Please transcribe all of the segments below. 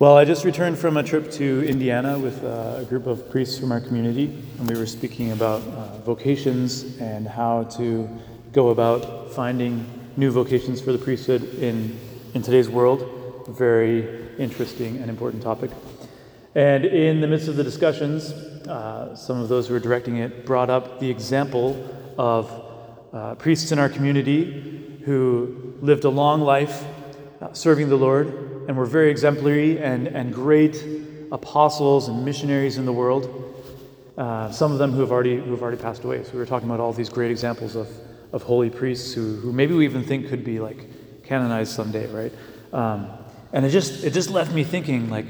Well, I just returned from a trip to Indiana with uh, a group of priests from our community, and we were speaking about uh, vocations and how to go about finding new vocations for the priesthood in, in today's world. Very interesting and important topic. And in the midst of the discussions, uh, some of those who were directing it brought up the example of uh, priests in our community who lived a long life uh, serving the Lord and we were very exemplary and, and great apostles and missionaries in the world. Uh, some of them who have, already, who have already passed away. So we were talking about all these great examples of, of holy priests who, who maybe we even think could be like canonized someday, right? Um, and it just, it just left me thinking, like,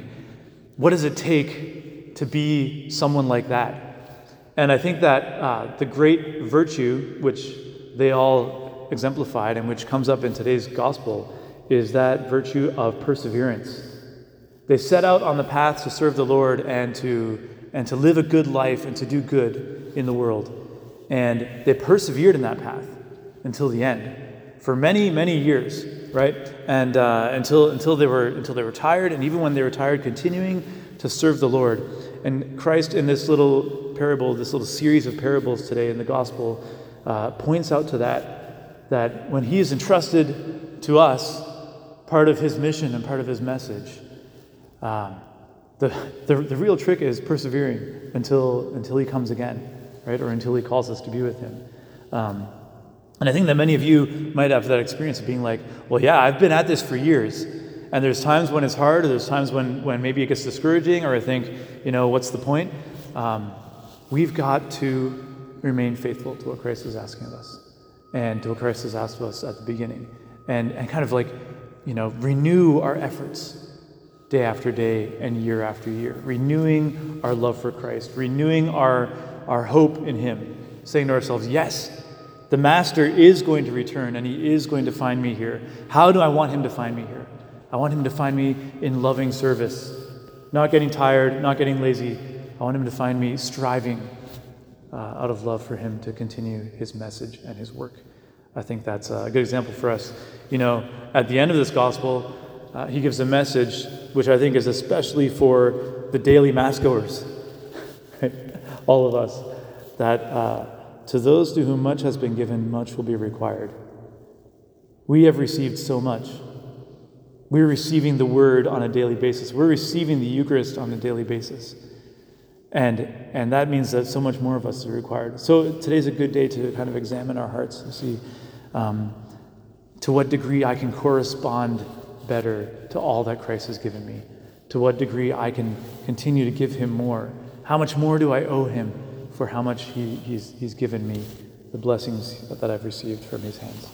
what does it take to be someone like that? And I think that uh, the great virtue, which they all exemplified and which comes up in today's gospel, is that virtue of perseverance. They set out on the path to serve the Lord and to, and to live a good life and to do good in the world. And they persevered in that path until the end for many, many years, right? And uh, until, until, they were, until they were tired, and even when they were tired, continuing to serve the Lord. And Christ, in this little parable, this little series of parables today in the gospel, uh, points out to that, that when he is entrusted to us part of his mission and part of his message. Um, the, the, the real trick is persevering until, until he comes again, right? Or until he calls us to be with him. Um, and I think that many of you might have that experience of being like, well, yeah, I've been at this for years. And there's times when it's hard, or there's times when, when maybe it gets discouraging, or I think, you know, what's the point? Um, we've got to remain faithful to what Christ is asking of us and to what Christ has asked of us at the beginning. And, and kind of like you know, renew our efforts day after day and year after year, renewing our love for Christ, renewing our, our hope in Him, saying to ourselves, Yes, the Master is going to return and He is going to find me here. How do I want Him to find me here? I want Him to find me in loving service, not getting tired, not getting lazy. I want Him to find me striving uh, out of love for Him to continue His message and His work. I think that's a good example for us. You know, at the end of this gospel, uh, he gives a message which I think is especially for the daily mass goers, all of us, that uh, to those to whom much has been given, much will be required. We have received so much. We're receiving the word on a daily basis. We're receiving the Eucharist on a daily basis. And, and that means that so much more of us are required. So today's a good day to kind of examine our hearts and see um, to what degree I can correspond better to all that Christ has given me, to what degree I can continue to give Him more. How much more do I owe Him for how much he, he's, he's given me, the blessings that I've received from His hands?